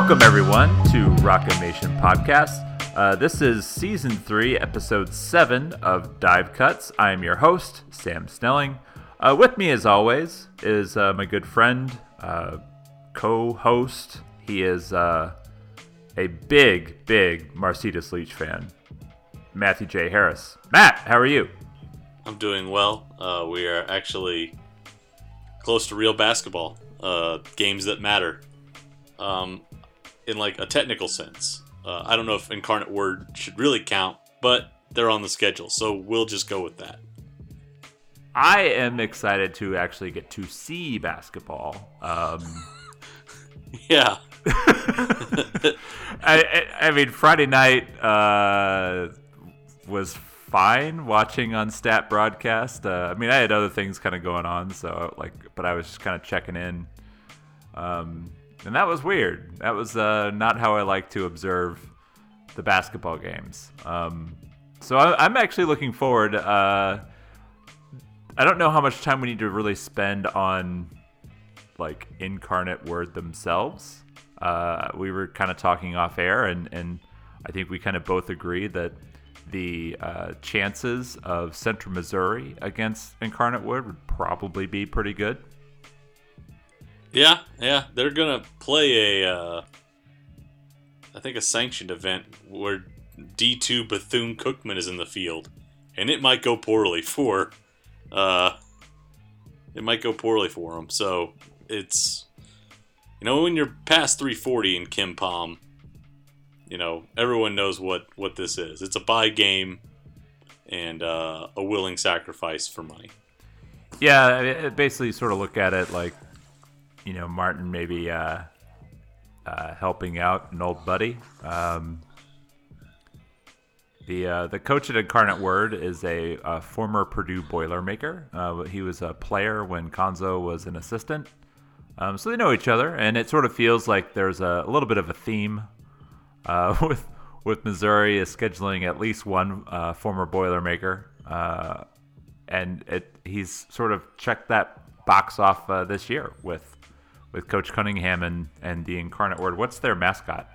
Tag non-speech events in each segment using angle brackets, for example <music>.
Welcome, everyone, to Rock M Nation Podcast. Uh, this is season three, episode seven of Dive Cuts. I am your host, Sam Snelling. Uh, with me, as always, is uh, my good friend, uh, co host. He is uh, a big, big Marcitas Leach fan, Matthew J. Harris. Matt, how are you? I'm doing well. Uh, we are actually close to real basketball, games that matter. Um, in like a technical sense. Uh, I don't know if Incarnate Word should really count, but they're on the schedule, so we'll just go with that. I am excited to actually get to see basketball. Um, <laughs> yeah. <laughs> I, I, I, mean, Friday night uh, was fine watching on StatBroadcast. Uh, I mean, I had other things kind of going on, so like, but I was just kind of checking in. Um, and that was weird. That was uh, not how I like to observe the basketball games. Um, so I, am actually looking forward. Uh, I don't know how much time we need to really spend on like incarnate word themselves. Uh, we were kind of talking off air, and and I think we kind of both agree that the uh, chances of Central Missouri against Incarnate Word would probably be pretty good. Yeah, yeah, they're gonna play a, uh, I think a sanctioned event where D two Bethune Cookman is in the field, and it might go poorly for, uh, it might go poorly for them. So it's, you know, when you're past 340 in KenPom, you know, everyone knows what what this is. It's a buy game, and uh, a willing sacrifice for money. Yeah, basically, sort of look at it like you know Martin maybe uh, uh, helping out an old buddy. Um, the uh, the coach at Incarnate Word is a, a former Purdue Boilermaker. Uh, he was a player when Cuonzo was an assistant, um, so they know each other, and it sort of feels like there's a, a little bit of a theme uh, <laughs> with with Missouri is scheduling at least one uh, former Boilermaker, and it he's sort of checked that box off this year with with Coach Cunningham and, and the Incarnate Word. What's their mascot?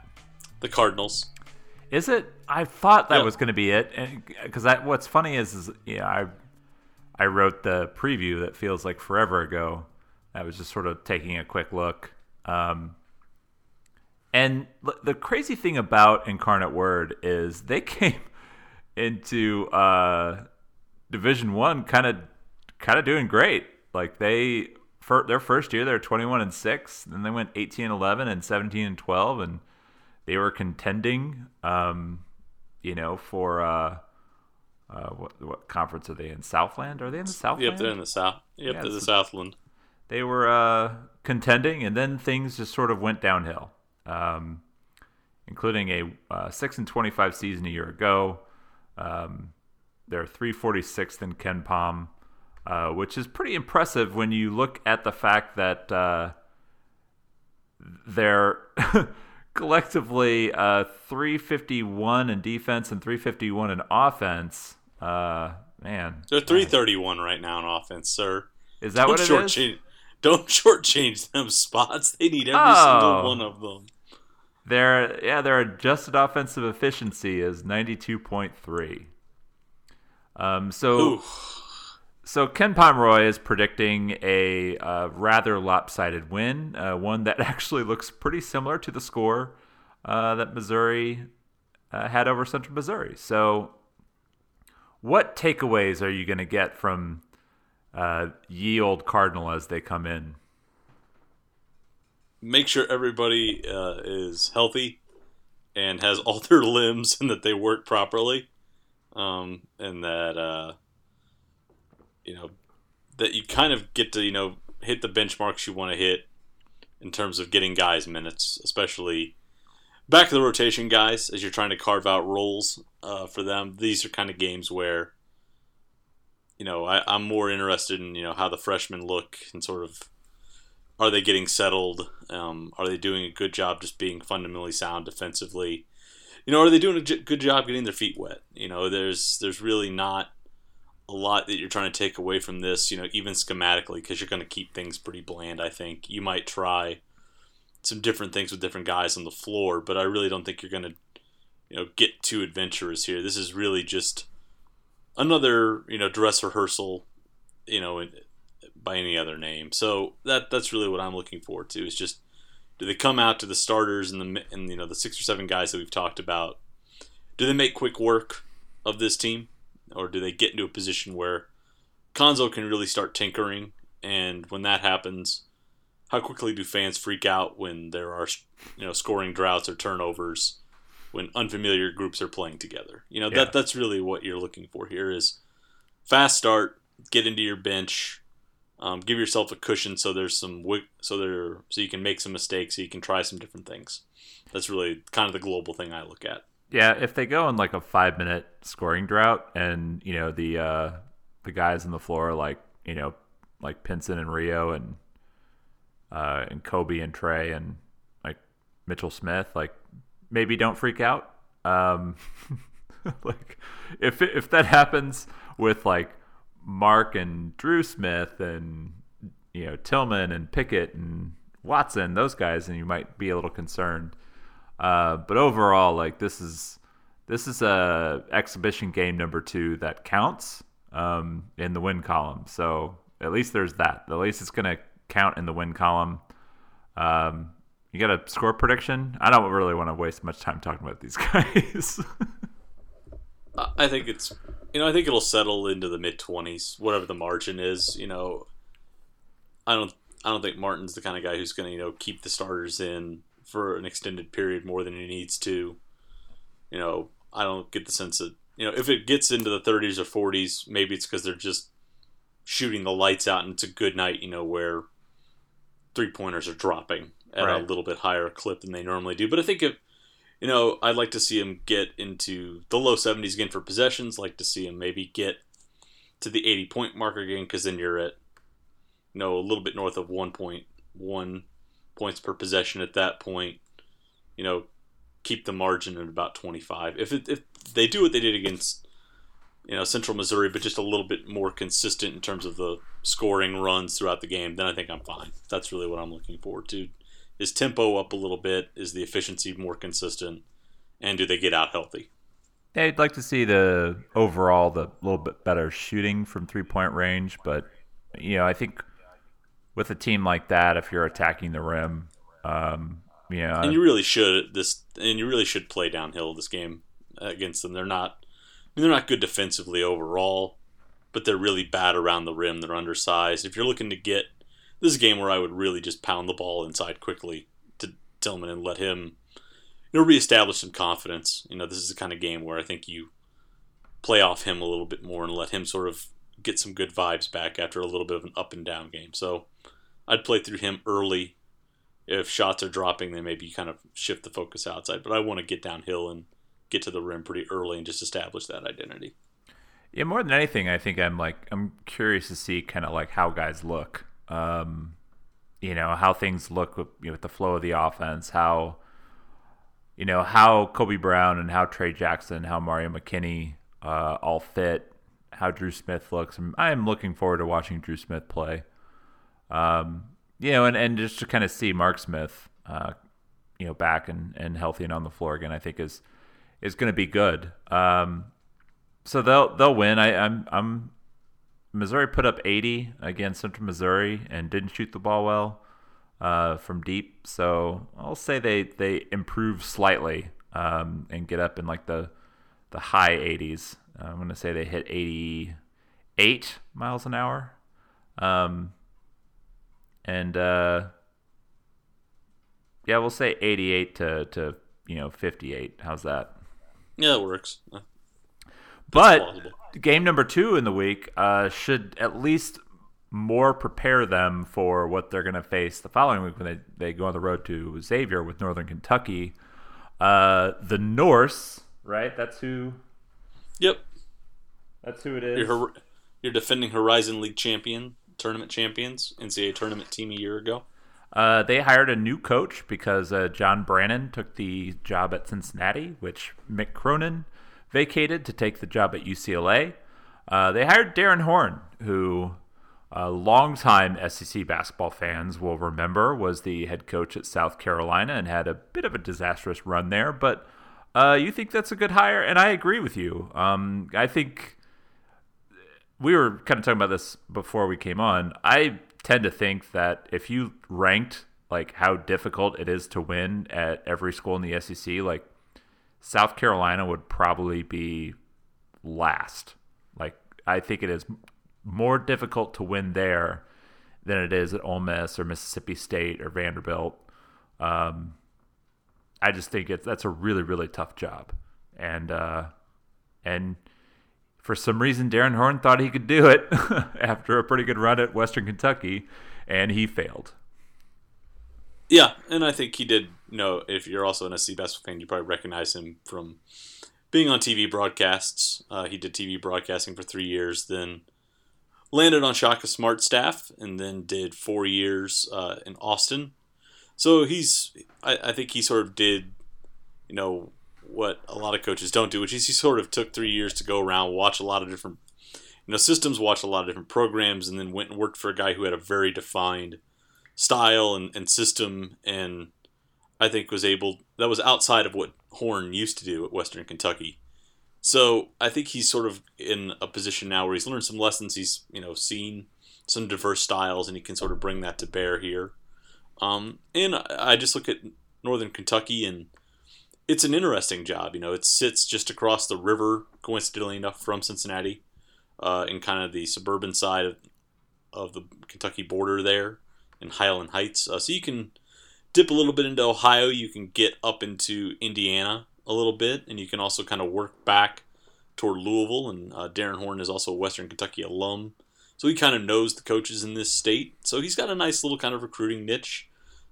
The Cardinals. Is it? I thought that yep. was going to be it, because what's funny is, is yeah, I I wrote the preview that feels like forever ago. I was just sort of taking a quick look. Um, and the crazy thing about Incarnate Word is they <laughs> came into uh, Division One kind of kind of doing great. Like they for their first year, they were 21 and six. Then they went 18 and 11 and 17 and 12, and they were contending. Um, you know, for uh, uh, what what conference are they in? Southland? Are they in the Southland? Yep, they're in the South. Yep, yeah, they're the Southland. They were uh, contending, and then things just sort of went downhill, um, including a uh, six and 25 season a year ago. Um, they're 346th in KenPom. Uh, which is pretty impressive when you look at the fact that uh, they're <laughs> collectively uh, 351 in defense and 351 in offense. Uh, man, they're 331 right now in offense, sir. Is that don't what it is? Change, don't <laughs> shortchange them spots. They need every oh. single one of them. Their yeah, their adjusted offensive efficiency is 92.3. Um, so. Ooh so Ken Pomeroy is predicting a uh, rather lopsided win, uh, one that <laughs> actually looks pretty similar to the score uh, that Missouri uh, had over Central Missouri. So, what takeaways are you going to get from uh, ye old Cardinal as they come in? make sure everybody uh, is healthy and has <laughs> all their limbs and that they work properly, um, and that you know that you kind of get to you know hit the benchmarks you want to hit in terms of getting guys minutes, especially back to the rotation guys as you're trying to carve out roles uh, for them. These are kind of games where you know I, I'm more interested in you know how the freshmen look and sort of are they getting settled? Um, are they doing a good job just being fundamentally sound defensively? You know, are they doing a good job getting their feet wet? You know, there's there's really not a lot that you're trying to take away from this. You know, even schematically, because you're going to keep things pretty bland. I think you might try some different things with different guys on the floor, but I really don't think you're going to you know get too adventurous here. This is really just another you know dress rehearsal. You know, by any other name. So that that's really what I'm looking forward to. Is just do they come out to the starters and the and you know the six or seven guys that we've talked about? Do they make quick work of this team, or do they get into a position where Cuonzo can really start tinkering? And when that happens, how quickly do fans freak out when there are you know scoring droughts or turnovers? when unfamiliar groups are playing together. You know, yeah. that that's really what you're looking for here is fast start, get into your bench, um, give yourself a cushion so there's some so there so you can make some mistakes, so you can try some different things. That's really kind of the global thing I look at. Yeah, if they go in like a five minute scoring drought, and you know the uh, the guys on the floor like you know like Pinson and Rio and uh, and Kobe and Tray and like Mitchell Smith, like maybe don't freak out. Um, <laughs> like if if that happens with like Mark and Dru Smith and you know Tilmon and Pickett and Watson, those guys, and you might be a little concerned. Uh, but overall, like this is this is a exhibition game number two that counts um, in the win column. So at least there's that. At least it's going to count in the win column. Um, you got a score prediction? I don't really want to waste much time talking about these <laughs> guys. I think it's you know I think it'll settle into the mid twenties, whatever the margin is. You know, I don't I don't think Martin's the kind of guy who's going to you know keep the starters in for an extended period more than he needs to. You know, I don't get the sense that you know if it gets into the 30s or 40s, maybe it's because they're just shooting the lights out and it's a good night. You know where three pointers are dropping at right. a little bit higher clip than they normally do. But I think if you know, I'd like to see him get into the low 70s again for possessions. Like to see him maybe get to the 80 point marker again, because then you're at, you know, a little bit north of 1.1 points per possession at that point. You know, keep the margin at about 25. If it, if they do what they did against, you know, Central Missouri, but just a little bit more consistent in terms of the scoring runs throughout the game, then I think I'm fine. That's really what I'm looking forward to is tempo up a little bit? Is the efficiency more consistent? And do they get out healthy? Yeah, I'd like to see the overall the little bit better shooting from three point range, but you know I think with a team like that, if you're attacking the rim, um, you know, and you really should this, and you really should play downhill this game against them. They're not, I mean, they're not good defensively overall, but they're really bad around the rim. They're undersized. If you're looking to get this is a game where I would really just pound the ball inside quickly to Tilmon and let him, you know, reestablish some confidence. You know, this is the kind of game where I think you play off him a little bit more and let him sort of get some good vibes back after a little bit of an up and down game. So I'd play through him early. If shots are dropping, then maybe you kind of shift the focus outside. But I want to get downhill and get to the rim pretty early and just establish that identity. Yeah, more than anything, I think I'm like I'm curious to see kind of like how guys look um, you know how things look with, you know, with the flow of the offense, how you know how Kobe Brown and how Tray Jackson, how Mario McKinney uh, all fit, how Dru Smith looks. I am looking forward to watching Dru Smith play. Um, you know, and, and just to kind of see Mark Smith, uh, you know, back and, and healthy and on the floor again, I think is is going to be good. Um, so they'll they'll win. I, I'm I'm Missouri put up 80 against Central Missouri and didn't shoot the ball well uh, from deep. So I'll say they they improve slightly um, and get up in like the the high 80s. I'm going to say they hit 88 miles an hour. Um, and uh, Yeah, we'll say 88 to to you know 58. How's that? Yeah, that works. But plausible. game number two in the week uh, should at least more prepare them for what they're going to face the following week when they, they go on the road to Xavier with Northern Kentucky. Uh, the Norse, right? That's who. Yep. That's who it is. You're, you're defending Horizon League champion, tournament champions, NCAA tournament team a year ago. Uh, they hired a new coach because uh, John Brannen took the job at Cincinnati, which Mick Cronin vacated to take the job at UCLA. Uh, they hired Darrin Horn, who uh, longtime SEC basketball fans will remember was the head coach at South Carolina and had a bit of a disastrous run there. But uh, you think that's a good hire, and I agree with you. Um, I think we were kind of talking about this before we came on. I tend to think that if you ranked like how difficult it is to win at every school in the SEC, like South Carolina would probably be last. Like I think it is more difficult to win there than it is at Ole Miss or Mississippi State or Vanderbilt. Um, I just think it's that's a really really tough job, and uh, and for some reason Darrin Horn thought he could do it <laughs> after a pretty good run at Western Kentucky, and he failed. Yeah, and I think he did. Know, if you're also an SC basketball fan, you probably recognize him from being on TV broadcasts. Uh, he did TV broadcasting for three years, then landed on Shaka Smart staff, and then did four years uh, in Austin. So he's, I, I think he sort of did, you know, what a lot of coaches don't do, which is he sort of took three years to go around, watch a lot of different, you know, systems, watch a lot of different programs, and then went and worked for a guy who had a very defined style and, and system and I think was able that was outside of what Horn used to do at Western Kentucky. So I think he's sort of in a position now where he's learned some lessons. He's you know seen some diverse styles and he can sort of bring that to bear here. Um, and I I just look at Northern Kentucky and it's an interesting job. You know, it sits just across the river, coincidentally enough, from Cincinnati, uh, in kind of the suburban side of, of the Kentucky border there in Highland Heights. Uh, so you can dip a little bit into Ohio. You can get up into Indiana a little bit, and you can also kind of work back toward Louisville. And uh, Darrin Horn is also a Western Kentucky alum, so he kind of knows the coaches in this state. So he's got a nice little kind of recruiting niche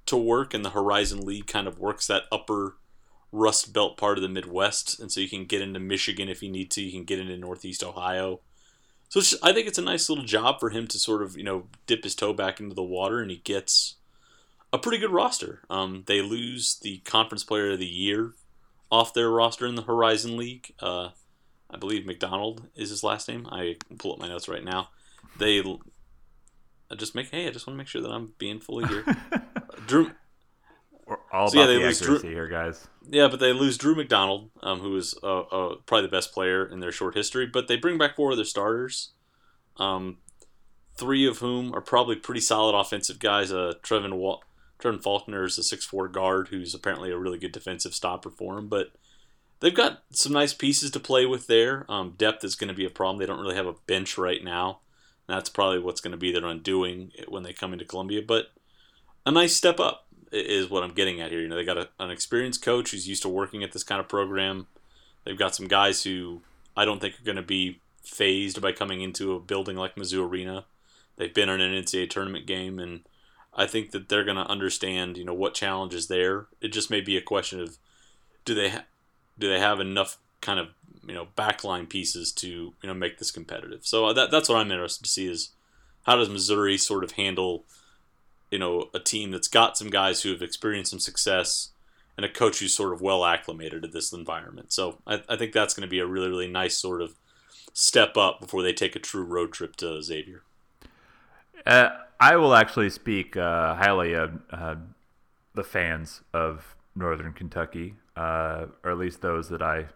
to work, and the Horizon League kind of works that upper Rust Belt part of the Midwest, and so you can get into Michigan if you need to. You can get into Northeast Ohio. So it's just, I think it's a nice little job for him to sort of you know dip his toe back into the water, and he gets a pretty good roster. Um, they lose the Conference Player of the Year off their roster in the Horizon League. Uh, I believe McDonald is his last name. I pull up my notes right now. They I just make hey, I just want to make sure that I'm being fully here. <laughs> Drew, all So, yeah, they the lose Drew- here, guys. Yeah, but they lose Drew McDonald, um, who is uh, uh, probably the best player in their short history. But they bring back four of their starters, um, three of whom are probably pretty solid offensive guys. Uh, Trevon, Wa- Trevon Faulkner is a six four guard who's apparently a really good defensive stopper for him. But they've got some nice pieces to play with there. Um, depth is going to be a problem. They don't really have a bench right now. And That's probably what's going to be their undoing when they come into Columbia. But a nice step up is what I'm getting at here. You know, they got a, an experienced coach who's used to working at this kind of program. They've got some guys who I don't think are going to be phased by coming into a building like Mizzou Arena. They've been in an NCAA tournament game, and I think that they're going to understand, you know, what challenge is there. It just may be a question of do they ha- do they have enough kind of you know backline pieces to you know make this competitive. So uh, that that's what I'm interested to see is how does Missouri sort of handle you know a team that's got some guys who have experienced some success and a coach who's sort of well acclimated to this environment. So I, I think that's going to be a really really nice sort of step up before they take a true road trip to Xavier. Uh, I will actually speak uh, highly of uh, the fans of Northern Kentucky, uh, or at least those that I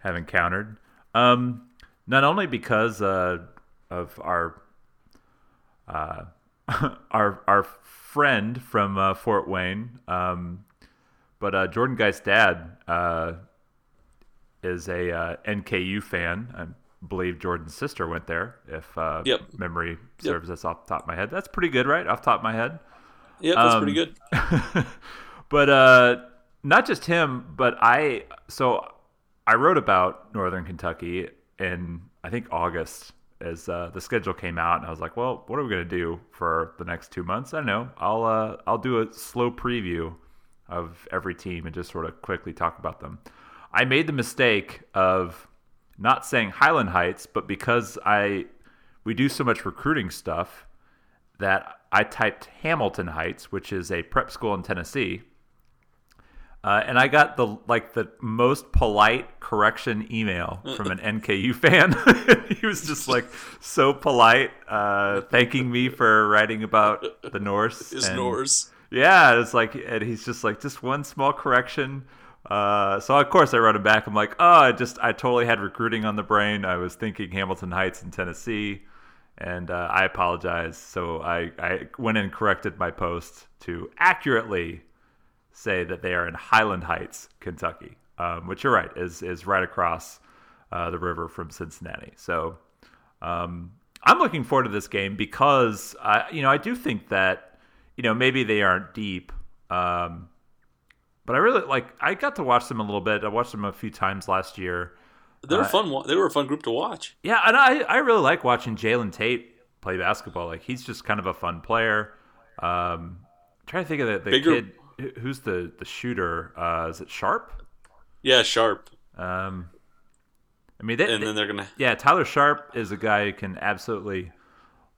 have encountered. Um, not only because uh, of our uh, <laughs> our our friend from uh, Fort Wayne, um, but uh, Jordan Guy's dad uh, is a uh, NKU fan. I believe Jordan's sister went there, if uh, Yep. memory serves us off the top of my head. That's pretty good, right? Off the top of my head. Yeah, that's Um, pretty good. <laughs> but uh, not just him, but I. So I wrote about Northern Kentucky in I think August as uh, the schedule came out, and I was like, well, what are we gonna do for the next two months? I don't know. I'll uh, I'll do a slow preview of every team and just sort of quickly talk about them. I made the mistake of not saying Highland Heights, but because I we do so much recruiting stuff that I typed Hamilton Heights, which is a prep school in Tennessee. Uh, and I got the like the most polite correction email from an <laughs> NKU fan. <laughs> he was just like so polite, uh, thanking me for writing about the Norse. Is and, Norse? Yeah, it's like, and he's just like, just one small correction. Uh, so of course I wrote him back. I'm like, oh, I just I totally had recruiting on the brain. I was thinking Hamilton Heights in Tennessee, and uh, I apologize. So I I went and corrected my post to accurately say that they are in Highland Heights, Kentucky, um, which you're right is is right across uh, the river from Cincinnati. So um, I'm looking forward to this game because I you know I do think that you know maybe they aren't deep. Um, but I really like. I got to watch them a little bit. I watched them a few times last year. They were Uh, fun. They were a fun group to watch. Yeah, and I, I really like watching Jalen Tate play basketball. Like he's just kind of a fun player. Um, trying to think of the, the Bigger- kid who's the the shooter. Uh, is it Sharp? Yeah, sharp. Um, I mean, they, And then they're gonna yeah, Tyler Sharp is a guy who can absolutely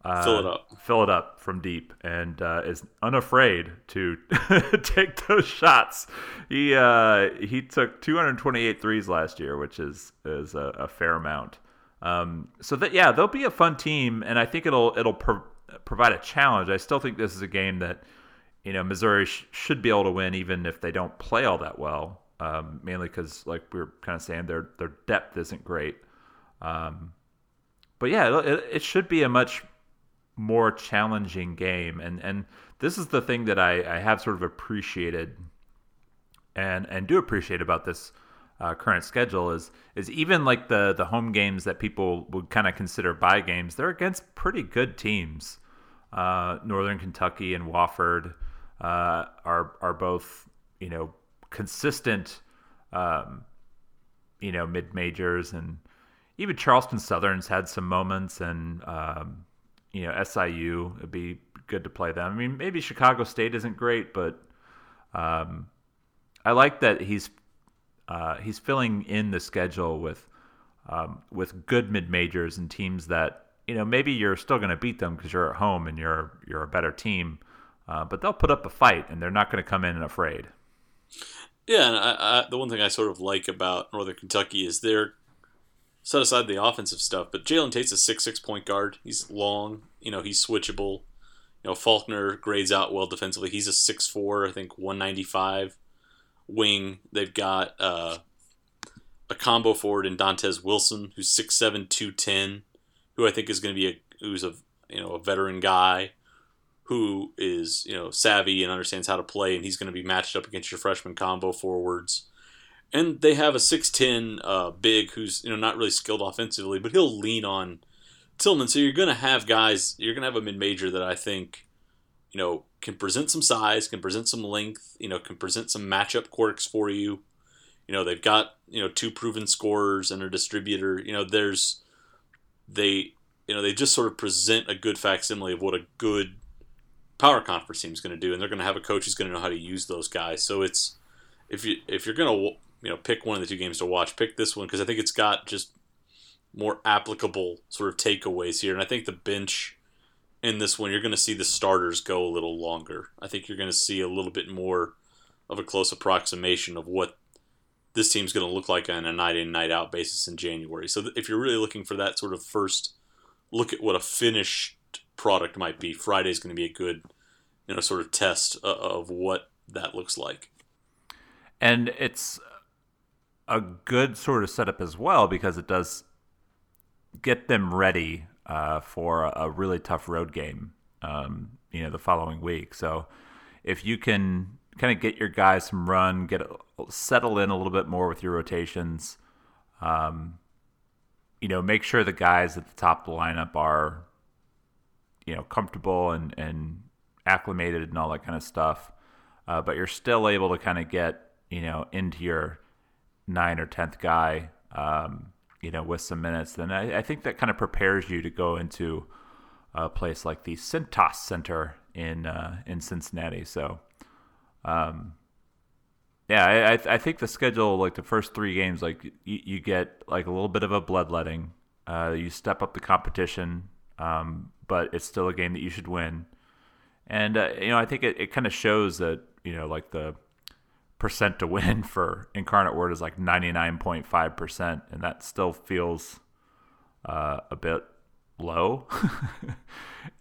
uh, fill it up. fill it up from deep, and uh, is unafraid to <laughs> take those shots. He uh, he took 228 threes last year, which is is a, a fair amount. Um, so that yeah, they'll be a fun team, and I think it'll it'll pro- provide a challenge. I still think this is a game that you know Missouri sh- should be able to win, even if they don't play all that well. Um, mainly because, like we were kind of saying, their their depth isn't great. Um, but yeah, it, it should be a much more challenging game, and and this is the thing that I, I have sort of appreciated and and do appreciate about this uh, current schedule is is even like the the home games that people would kind of consider bye games, they're against pretty good teams. Uh, Northern Kentucky and Wofford uh, are are both you know consistent, um, you know mid majors, and even Charleston Southern's had some moments, and um, you know SIU it'd be good to play them. I mean, maybe Chicago State isn't great, but um, I like that he's uh, he's filling in the schedule with um, with good mid majors and teams that you know maybe you're still going to beat them because you're at home and you're you're a better team, uh, but they'll put up a fight and they're not going to come in afraid. Yeah, and I, I, the one thing I sort of like about Northern Kentucky is they're set aside the offensive stuff, but Jalen Tate's a six six point guard. He's long, you know, he's switchable. You know, Faulkner grades out well defensively. He's a six four, I think one ninety five wing. They've got uh, a combo forward in Dantes Wilson, who's 6'7", 210, who I think is going to be a who's a you know a veteran guy who is you know savvy and understands how to play, and he's going to be matched up against your freshman combo forwards. And they have a six ten uh, big who's you know not really skilled offensively, but he'll lean on Tilmon. So you're going to have guys. You're going to have a mid major that I think you know can present some size, can present some length, you know can present some matchup quirks for you. You know they've got you know two proven scorers and a distributor. You know there's they you know they just sort of present a good facsimile of what a good power conference team is going to do, and they're going to have a coach who's going to know how to use those guys. So it's if you if you're going to you know pick one of the two games to watch, pick this one because I think it's got just more applicable sort of takeaways here, and I think the bench in this one you're going to see the starters go a little longer. I think you're going to see a little bit more of a close approximation of what this team's going to look like on a night in night out basis in January. So if you're really looking for that sort of first look at what a finished product might be, Friday's going to be a good you know sort of test uh, of what that looks like. And it's a good sort of setup as well because it does get them ready uh, for a really tough road game, um, you know, the following week. So if you can kind of get your guys some run, get settle in a little bit more with your rotations, um, you know, make sure the guys at the top of the lineup are, you know, comfortable and and acclimated and all that kind of stuff. uh, but you're still able to kind of get you know into your nine or tenth guy, um, you know, with some minutes. Then I, I think that kind of prepares you to go into a place like the Cintas Center in uh, in Cincinnati. So, um, yeah, I, I think the schedule, like the first three games, like you, you get like a little bit of a bloodletting. Uh, you step up the competition, um, but it's still a game that you should win. And uh, you know, I think it, it kind of shows that you know, like the percent to win <laughs> for Incarnate Word is like ninety nine point five percent, and that still feels uh, a bit low.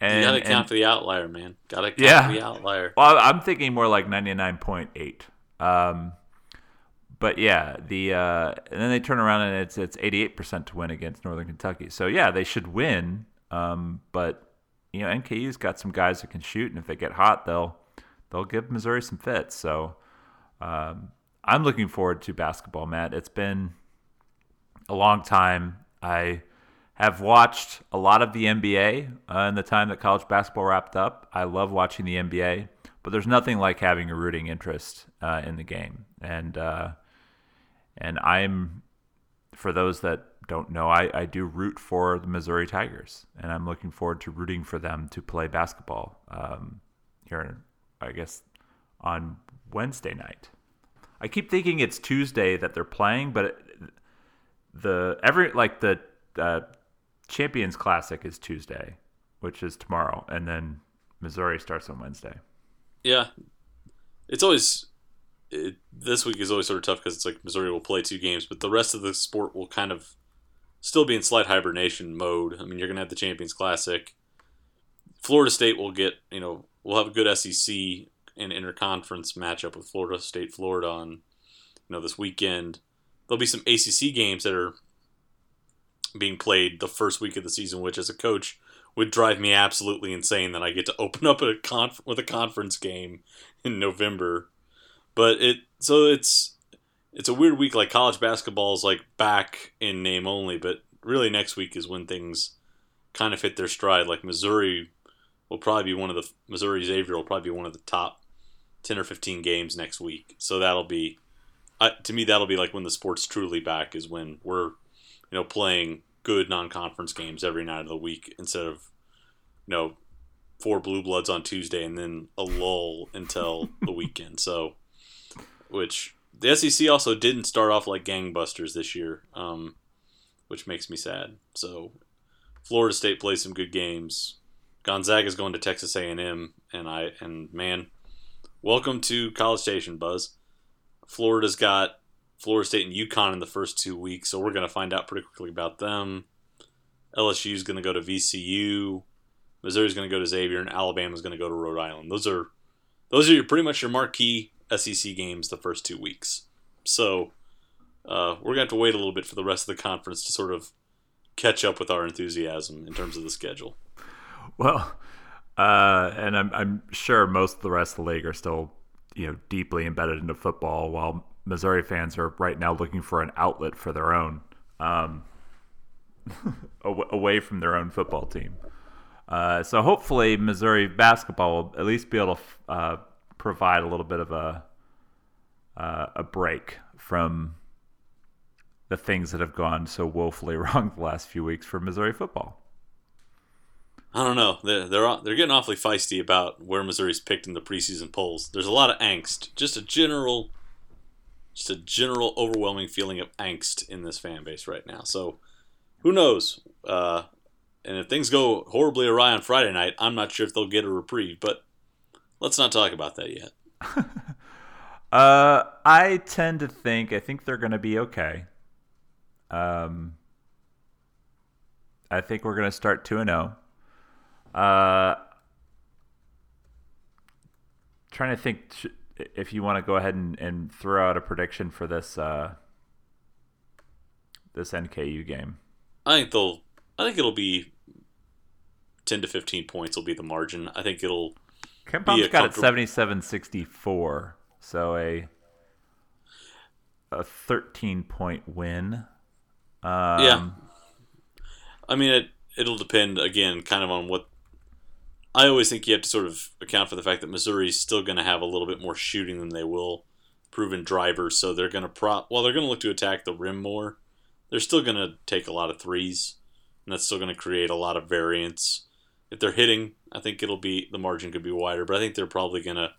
and, <laughs> you gotta count and, for the outlier, man. Gotta count yeah. for the outlier. Well, I'm thinking more like ninety nine point eight. Um, but yeah, the uh, and then they turn around and it's it's 88% to win against Northern Kentucky. So yeah, they should win. Um, but you know, NKU's got some guys that can shoot, and if they get hot, they'll they'll give Missouri some fits. So um, I'm looking forward to basketball, Matt. It's been a long time. I have watched a lot of the NBA uh, in the time that college basketball wrapped up. I love watching the NBA but there's nothing like having a rooting interest uh, in the game. And uh, and I'm for those that don't know, I, I do root for the Missouri Tigers, and I'm looking forward to rooting for them to play basketball um, here, I guess, on Wednesday night. I keep thinking it's Tuesday that they're playing, but the every like the uh, Champions Classic is Tuesday, which is tomorrow, and then Missouri starts on Wednesday. Yeah, it's always it, this week is always sort of tough because it's like Missouri will play two games, but the rest of the sport will kind of still be in slight hibernation mode. I mean, you're gonna have the Champions Classic. Florida State will get you know we'll have a good SEC and interconference matchup with Florida State, Florida on you know this weekend. There'll be some ACC games that are being played the first week of the season, which as a coach would drive me absolutely insane that I get to open up a conf- with a conference game in November. But it so it's it's a weird week. Like college basketball is like back in name only, but really next week is when things kind of hit their stride. Like Missouri will probably be one of the Missouri Xavier will probably be one of the top ten or fifteen games next week. So that'll be uh, to me that'll be like when the sport's truly back is when we're you know playing good non-conference games every night of the week instead of you know four blue bloods on Tuesday and then a lull until the <laughs> weekend. So, which the SEC also didn't start off like gangbusters this year, um, which makes me sad. So, Florida State plays some good games. Gonzaga's going to Texas A&M, and I and man, welcome to College Station, Buzz. Florida's got Florida State and UConn in the first two weeks, so we're going to find out pretty quickly about them. LSU's going to go to VCU. Missouri's going to go to Xavier, and Alabama's going to go to Rhode Island. Those are those are your, pretty much your marquee SEC games the first two weeks. So uh, we're going to have to wait a little bit for the rest of the conference to sort of catch up with our enthusiasm in terms of the schedule. Well, uh, and I'm, I'm sure most of the rest of the league are still you know deeply embedded into football, while Missouri fans are right now looking for an outlet for their own, um, <laughs> away from their own football team. Uh, so hopefully, Missouri basketball will at least be able to uh, provide a little bit of a uh, a break from the things that have gone so woefully <laughs> wrong the last few weeks for Missouri football. I don't know. They're they're they're getting awfully feisty about where Missouri's picked in the preseason polls. There's a lot of angst, just a general just a general overwhelming feeling of angst in this fan base right now. So who knows? Uh, and if things go horribly awry on Friday night, I'm not sure if they'll get a reprieve. But let's not talk about that yet. <laughs> uh, I tend to think I think they're going to be okay. Um, I think we're going to start two and zero. Oh. Uh, trying to think if you want to go ahead and, and throw out a prediction for this uh, this NKU game. I think they'll. I think it'll be ten to fifteen points. Will be the margin. I think it'll. KenPom's got it 77-64, so a a thirteen point win. Um, yeah. I mean, it it'll depend again, kind of on what I always think you have to sort of account for the fact that Missouri's still going to have a little bit more shooting than they will proven drivers. So they're going to prop. Well, they're going to look to attack the rim more. They're still going to take a lot of threes, and that's still going to create a lot of variance. If they're hitting, I think it'll be the margin could be wider, but I think they're probably to.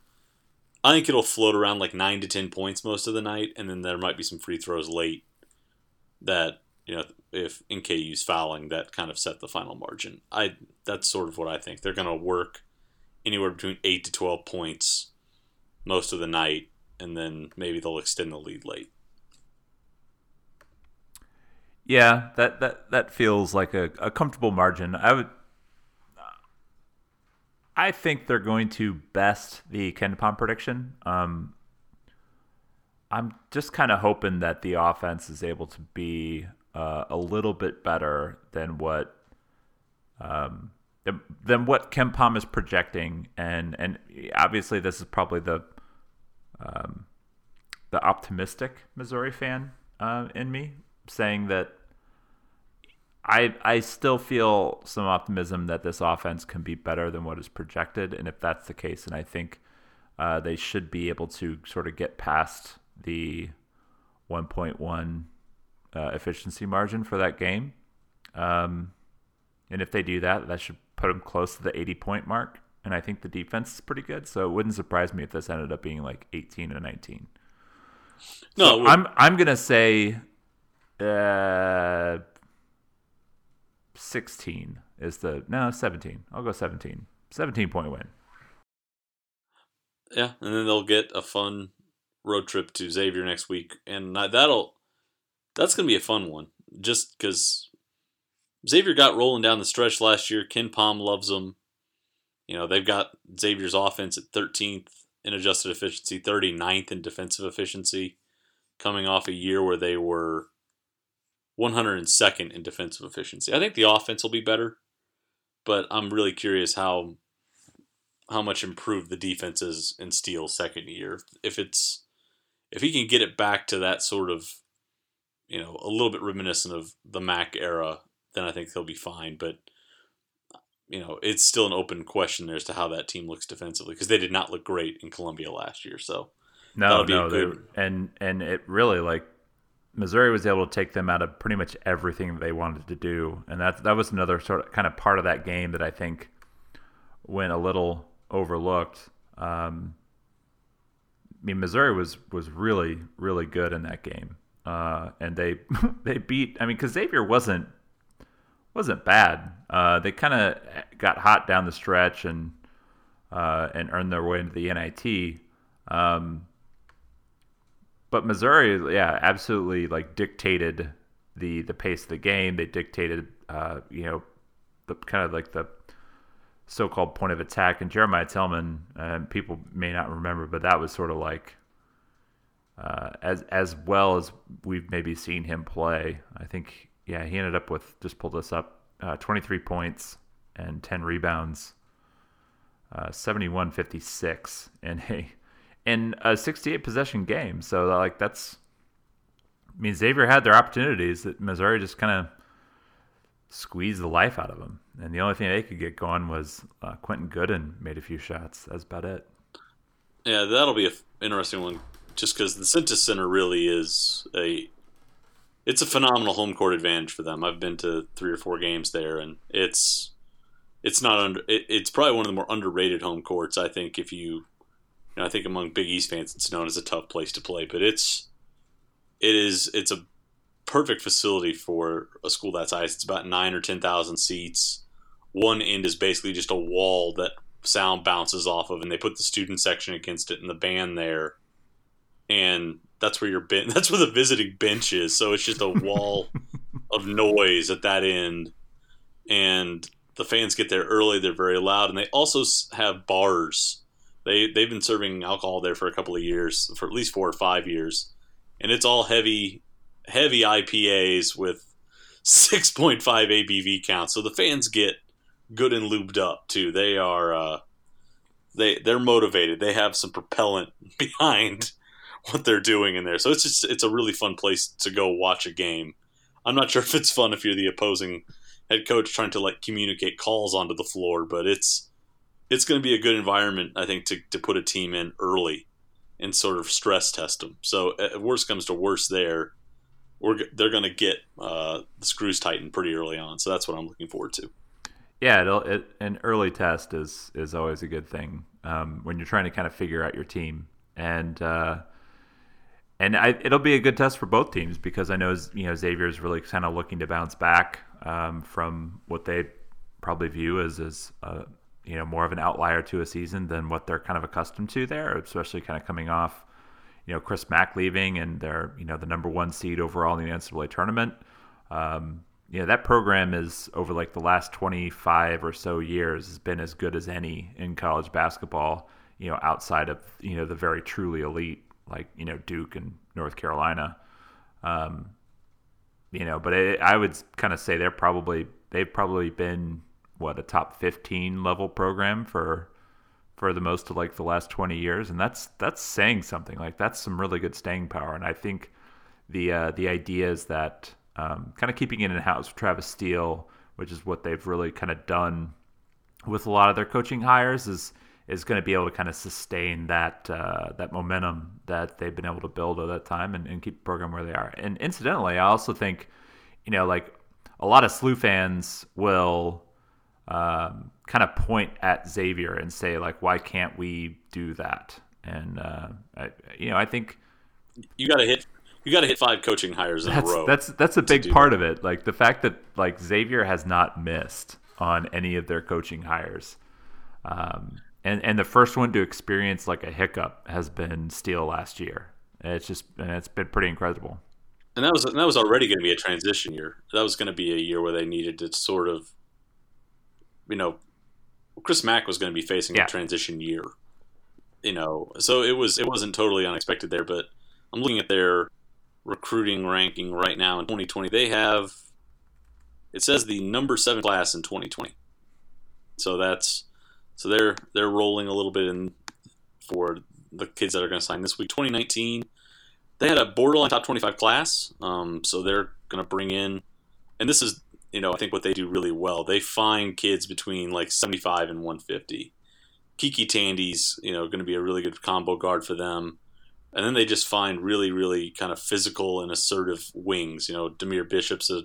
I think it'll float around like nine to ten points most of the night, and then there might be some free throws late that you know if NKU's fouling that kind of set the final margin. I that's sort of what I think. They're to work anywhere between 8 to 12 points most of the night and then maybe they'll extend the lead late. Yeah, that that that feels like a, a comfortable margin. I would I think they're going to best the KenPom prediction. Um, I'm just kind of hoping that the offense is able to be uh, a little bit better than what um, than what KenPom is projecting, and and obviously this is probably the um, the optimistic Missouri fan uh, in me, saying that I I still feel some optimism that this offense can be better than what is projected, and if that's the case, and I think uh, they should be able to sort of get past the 1.1 uh, efficiency margin for that game. Um, and if they do that, that should put them close to the 80 point mark. And I think the defense is pretty good. So it wouldn't surprise me if this ended up being like 18 or 19. No, so I'm I'm gonna say uh, 16 is the no 17. I'll go 17. 17 point win. Yeah, and then they'll get a fun road trip to Xavier next week, and that'll that's to be a fun one. Just because Xavier got rolling down the stretch last year. KenPom loves them. You know, they've got Xavier's offense at 13th in adjusted efficiency, 39th in defensive efficiency, coming off a year where they were 102nd in defensive efficiency. I think the offense will be better, but I'm really curious how how much improved the defense is in Steele's second year. If it's if he can get it back to that sort of you know, a little bit reminiscent of the Mac era, then I think they'll be fine. But you know, it's still an open question there as to how that team looks defensively because they did not look great in Columbia last year. So no, no, good... and and it really like Missouri was able to take them out of pretty much everything they wanted to do, and that that was another sort of kind of part of that game that I think went a little overlooked. Um, I mean, Missouri was was really really good in that game uh, and they <laughs> they beat. I mean, because Xavier wasn't wasn't bad. Uh, they kind of got hot down the stretch and uh, and earned their way into the NIT. Um, but Missouri, yeah, absolutely like dictated the the pace of the game. They dictated, uh, you know, the kind of like the so-called point of attack. And Jeremiah Tilmon, uh, people may not remember, but that was sort of like uh, as as well as we've maybe seen him play. I think yeah, he ended up with just pulled this up, uh, 23 points and 10 rebounds, uh, 71-56 in a in a 68 possession game. So like that's I mean Xavier had their opportunities that Missouri just kind of squeezed the life out of them. And the only thing they could get going was uh, Quentin Goodin made a few shots. That's about it. Yeah, that'll be an interesting one just because the Cintas Center really is a it's a phenomenal home court advantage for them. I've been to three or four games there, and it's it's not under it, it's probably one of the more underrated home courts. I think if you, you know, I think among Big East fans, it's known as a tough place to play, but it's it is it's a perfect facility for a school that size. It's about nine or ten thousand seats. One end is basically just a wall that sound bounces off of, and they put the student section against it and the band there and that's where your ben- <laughs> that's where the visiting bench is. So it's just a wall <laughs> of noise at that end, and the fans get there early. They're very loud, and they also have bars. They they've been serving alcohol there for a couple of years, for at least four or five years, and it's all heavy heavy IPAs with 6.5 ABV counts. So the fans get good and lubed up too. They are uh, they they're motivated. They have some propellant <laughs> behind what they're doing in there. So it's just it's a really fun place to go watch a game. I'm not sure if it's fun if you're the opposing head coach trying to like communicate calls onto the floor, but it's it's going to be a good environment, I think, to, to put a team in early and sort of stress test them. So, worst comes to worst, there, we're, they're going to get uh, the screws tightened pretty early on. So, that's what I'm looking forward to. Yeah, it, an early test is is always a good thing um, when you're trying to kind of figure out your team, and uh, and I, it'll be a good test for both teams because I know you know Xavier is really kind of looking to bounce back um, from what they probably view as as uh, you know more of an outlier to a season than what they're kind of accustomed to there, especially kind of coming off you know Chris Mack leaving and they're you know the number one seed overall in the NCAA tournament. Um, you know that program is over like the last 25 or so years has been as good as any in college basketball you know outside of you know the very truly elite like you know duke and north carolina um, you know but it, i would kind of say they're probably they've probably been what a top 15 level program for for the most of like the last 20 years? And that's that's saying something. Like that's some really good staying power. And i think the uh, the idea is that um, kind of keeping it in house with Travis Steele, which is what they've really kind of done with a lot of their coaching hires, is is going to be able to kind of sustain that uh, that momentum that they've been able to build over that time and, and keep the program where they are. And incidentally, I also think, you know, like a lot of SLU fans will um, kind of point at Xavier and say like, why can't we do that? And uh, I, you know, I think you got to hit you got to hit five coaching hires in that's, a row. That's that's a big part that. of it. Like the fact that like Xavier has not missed on any of their coaching hires, um, and and the first one to experience like a hiccup has been Steele last year. It's just and it's been pretty incredible. And that was that was already going to be a transition year. That was going to be a year where they needed to sort of, you know, Chris Mack was going to be facing yeah. a transition year. You know, so it was it wasn't totally unexpected there, but I'm looking at their recruiting ranking right now in 2020. They have it says the number seven class in 2020. So that's so they're they're rolling a little bit in for the kids that are going to sign this week. 2019, they had a borderline top 25 class. Um, so they're going to bring in, and this is you know I think what they do really well. They find kids between like 75 and 150. KyKy Tandy's you know going to be a really good combo guard for them and then they just find really, really kind of physical and assertive wings. You know, Dahmir Bishop's a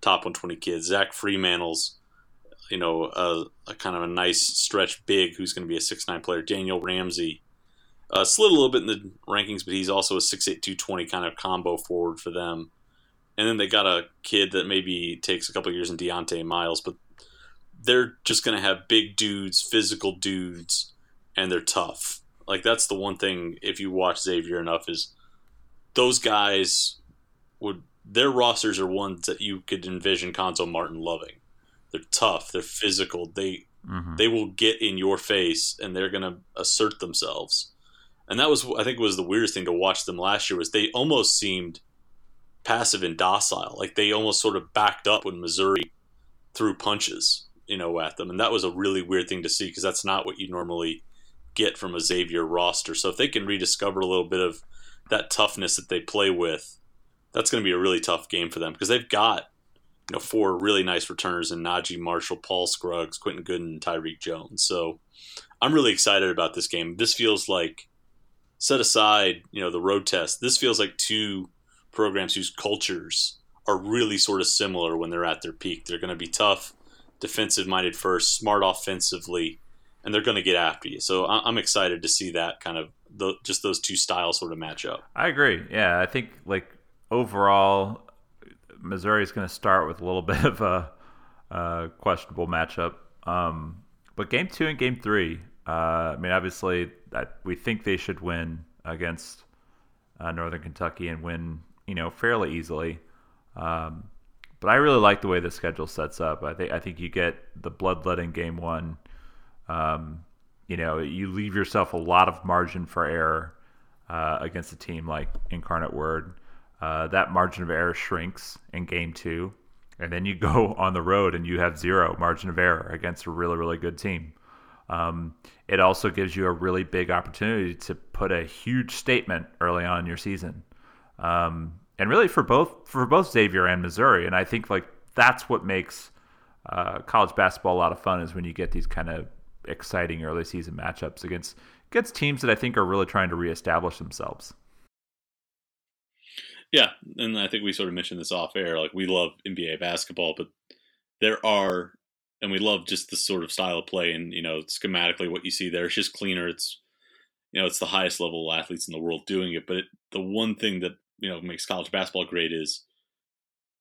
top 120 kid. Zach Freemantle's, you know, a, a kind of a nice stretch big who's going to be a six nine player. Daniel Ramsey uh, slid a little bit in the rankings, but he's also a 6'8", 220 kind of combo forward for them. And then they got a kid that maybe takes a couple years in Dieonte Miles, but they're just going to have big dudes, physical dudes, and they're tough. Like that's the one thing if you watch Xavier enough is those guys would their rosters are ones that you could envision Cuonzo Martin loving. They're tough, they're physical, they mm-hmm. they will get in your face and they're gonna assert themselves. And that was I think was the weirdest thing to watch them last year was they almost seemed passive and docile. Like they almost sort of backed up when Missouri threw punches, you know, at them. And that was a really weird thing to see because that's not what you normally get from a Xavier roster. So if they can rediscover a little bit of that toughness that they play with, that's going to be a really tough game for them because they've got you know four really nice returners in Naji Marshall, Paul Scruggs, Quentin Goodin, and Tyrique Jones. So I'm really excited about this game. This feels like set aside you know the road test. This feels like two programs whose cultures are really sort of similar when they're at their peak. They're going to be tough, defensive minded first, smart offensively and they're going to get after you. So I'm excited to see that kind of the, just those two styles sort of match up. I agree. Yeah, I think like overall, Missouri is going to start with a little <laughs> bit of a, a questionable matchup. Um, but game two and game three, uh, I mean, obviously, that we think they should win against uh, Northern Kentucky and win, you know, fairly easily. Um, but I really like the way the schedule sets up. I think I think you get the bloodletting game one um, you know, you leave yourself a lot of margin for error uh, against a team like Incarnate Word. Uh, that margin of error shrinks in game two, and then you <laughs> go on the road and you have zero margin of error against a really, really good team. Um, it also gives you a really big opportunity to put a huge statement early on in your season, um, and really for both for both Xavier and Missouri. And I think like that's what makes uh, college basketball a lot of fun is when you get these kind of exciting early season matchups against against teams that I think are really trying to reestablish themselves. Yeah, and I think we sort of mentioned this off air. Like we love NBA basketball, but there are, and we love just the sort of style of play, and you know, schematically what you see there. It's just cleaner. It's you know, it's the highest level of athletes in the world doing it. But it, the one thing that you know makes college basketball great is,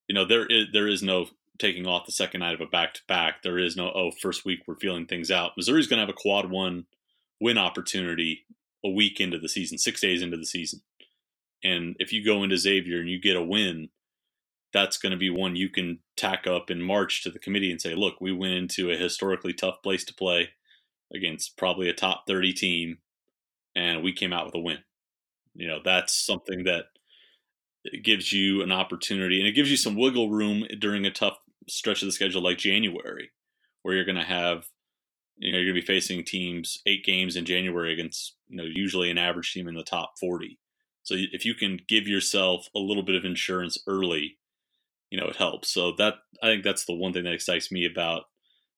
you know, there is there is no taking off the second night of a back to back. There is no oh first week we're feeling things out. Missouri's going to have a quad one win opportunity a week into the season, six days into the season. And if you go into Xavier and you get a win, that's going to be one you can tack up in March to the committee and say, look, we went into a historically tough place to play against probably a top 30 team, and we came out with a win. You know, that's something that gives you an opportunity and it gives you some wiggle room during a tough stretch of the schedule like January, where you're going to have, you know, you're going to be facing teams eight games in January against, you know, usually an average team in the top 40. So if you can give yourself a little bit of insurance early, you know, it helps. So that I think that's the one thing that excites me about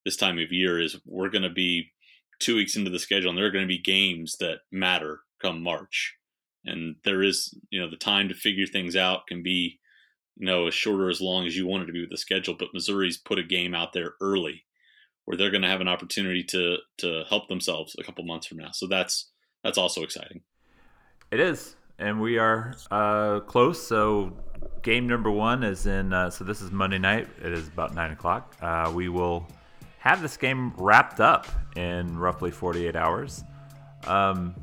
this time of year is we're going to be two weeks into the schedule and there are going to be games that matter come March. And there is, you know, the time to figure things out can be, you know, as short or as long as you want it to be with the schedule. But Missouri's put a game out there early where they're going to have an opportunity to to help themselves a couple months from now. So that's that's also exciting. It is and we are uh, close. So game number one is in. Uh, so this is Monday night. It is about nine o'clock. Uh, we will have this game wrapped up in roughly 48 hours. Um,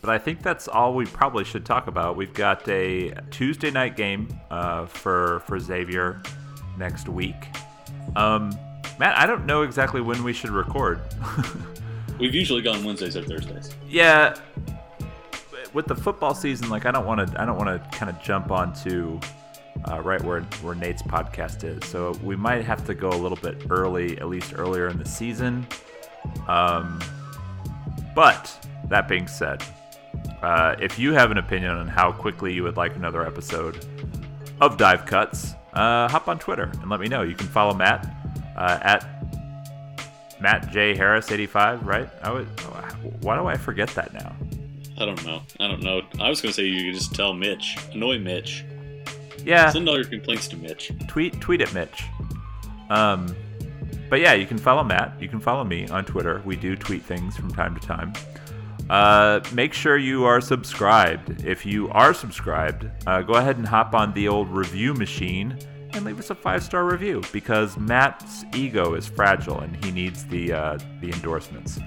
but I think that's all we probably should talk about. We've got a Tuesday night game uh, for for Xavier next week. Um, Matt, I don't know exactly when we should record. <laughs> We've usually gone Wednesdays or Thursdays. Yeah, with the football season, like I don't want to, I don't want to kind of jump onto uh, right where where Nate's podcast is. So we might have to go a little bit early, at least earlier in the season. Um, but that being said, uh, if you have an opinion on how quickly you would like another episode of Dive Cuts, uh, hop on Twitter and let me know. You can follow Matt uh, at Matt J Harris eighty five. Right? I would. Why do I forget that now? I don't know. I don't know. I was going to say you could just tell Mitch, annoy Mitch. Yeah. Send all your complaints to Mitch. Tweet tweet at Mitch. Um, but yeah, you can follow Matt. You can follow me on Twitter. We do tweet things from time to time. Uh, make sure you are subscribed. If you are subscribed, uh, go ahead and hop on the old review machine and leave us a five star review because Matt's ego is fragile and he needs the uh, the endorsements.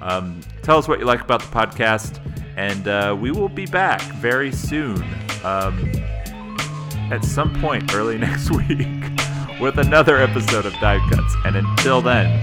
Um, tell us what you like about the podcast, and uh, we will be back very soon, um, at some point early <laughs> next week, with another episode of Dive Cuts. And until then,